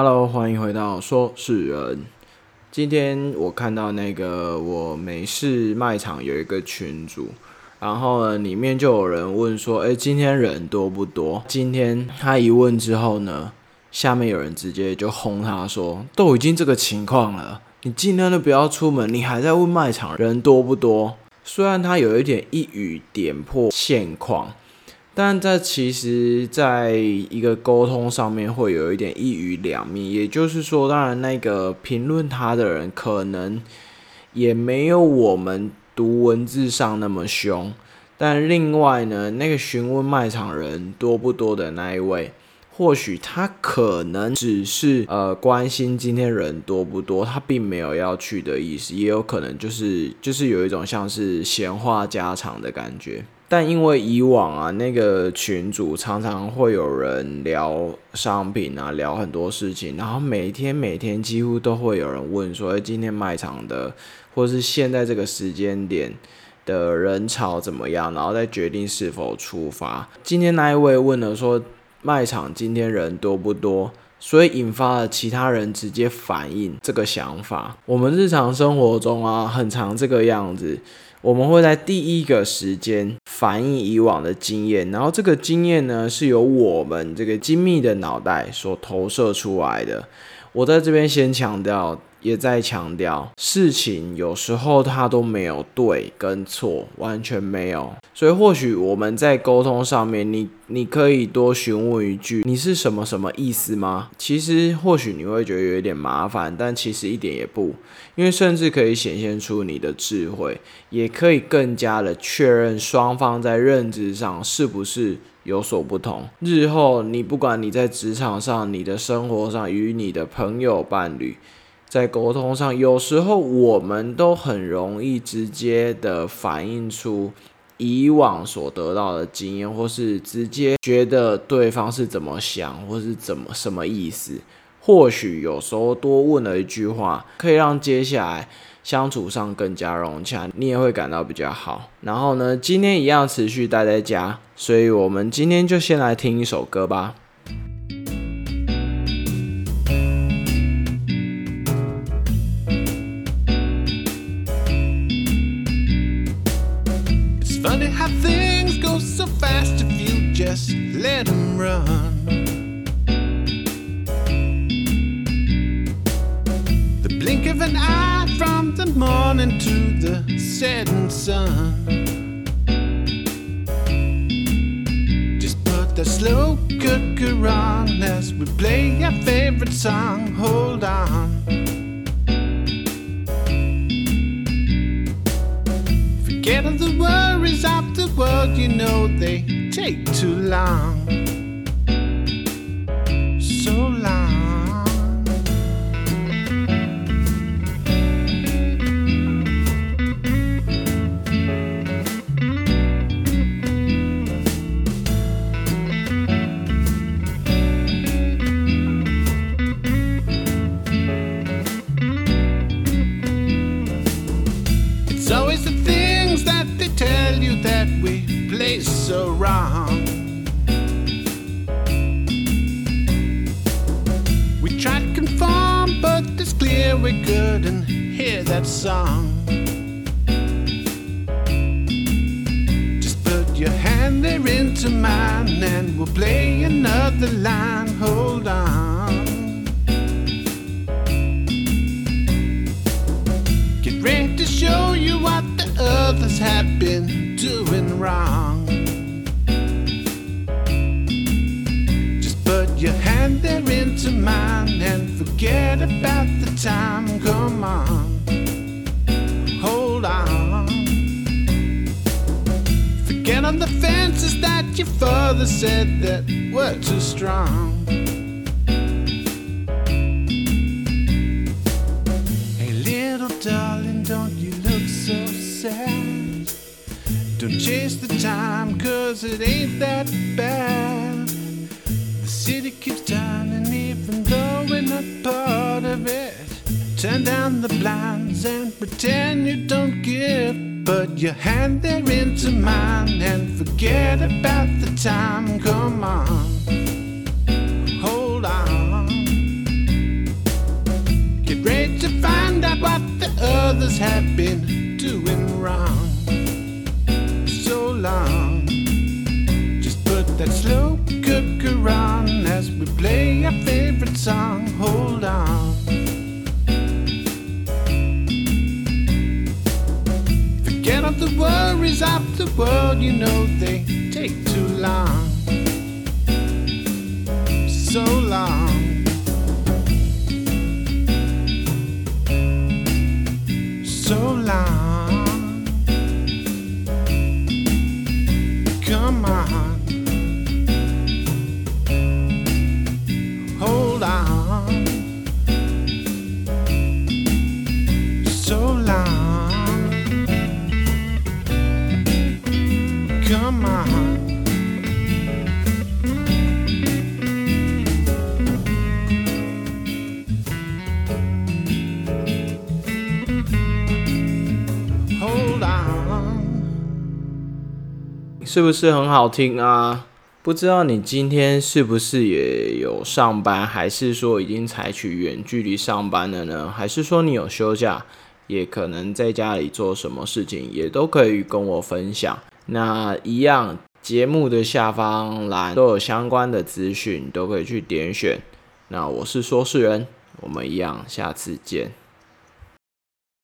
Hello，欢迎回到说事人。今天我看到那个我美式卖场有一个群组，然后呢，里面就有人问说：“诶，今天人多不多？”今天他一问之后呢，下面有人直接就轰他说：“都已经这个情况了，你尽量都不要出门，你还在问卖场人多不多？”虽然他有一点一语点破现况。但这其实，在一个沟通上面会有一点一语两面，也就是说，当然那个评论他的人可能也没有我们读文字上那么凶，但另外呢，那个询问卖场人多不多的那一位，或许他可能只是呃关心今天人多不多，他并没有要去的意思，也有可能就是就是有一种像是闲话家常的感觉。但因为以往啊，那个群主常常会有人聊商品啊，聊很多事情，然后每天每天几乎都会有人问说：“哎，今天卖场的，或是现在这个时间点的人潮怎么样？”然后再决定是否出发。今天那一位问了说：“卖场今天人多不多？”所以引发了其他人直接反映这个想法。我们日常生活中啊，很常这个样子。我们会在第一个时间反映以往的经验，然后这个经验呢是由我们这个精密的脑袋所投射出来的。我在这边先强调。也在强调，事情有时候它都没有对跟错，完全没有。所以或许我们在沟通上面，你你可以多询问一句：“你是什么什么意思吗？”其实或许你会觉得有一点麻烦，但其实一点也不，因为甚至可以显现出你的智慧，也可以更加的确认双方在认知上是不是有所不同。日后你不管你在职场上、你的生活上，与你的朋友伴侣。在沟通上，有时候我们都很容易直接的反映出以往所得到的经验，或是直接觉得对方是怎么想，或是怎么什么意思。或许有时候多问了一句话，可以让接下来相处上更加融洽，你也会感到比较好。然后呢，今天一样持续待在家，所以我们今天就先来听一首歌吧。Just let them run. The blink of an eye from the morning to the setting sun. Just put the slow cooker on as we play our favorite song. Hold on. Forget all the worries of the world, you know they take too long. We couldn't hear that song. Just put your hand there into mine and we'll play another line. Hold on. Get ready to show you what the others have been doing wrong. Just put your hand there into mine and forget about time. Come on, hold on. Forget on the fences that your father said that were too strong. Hey, little darling, don't you look so sad? Don't chase the time, cause it ain't that bad. The city keeps turning even though we're not out of it. Turn down the blinds and pretend you don't give. Put your hand there into mine and forget about the time. Come on, hold on. Get ready to find out what the others have been doing wrong. So long. Just put that slow cooker on as we play our favorite song. All the worries of the world, you know they take too long. So long. 是不是很好听啊？不知道你今天是不是也有上班，还是说已经采取远距离上班了呢？还是说你有休假，也可能在家里做什么事情，也都可以跟我分享。那一样，节目的下方栏都有相关的资讯，都可以去点选。那我是说事人，我们一样，下次见。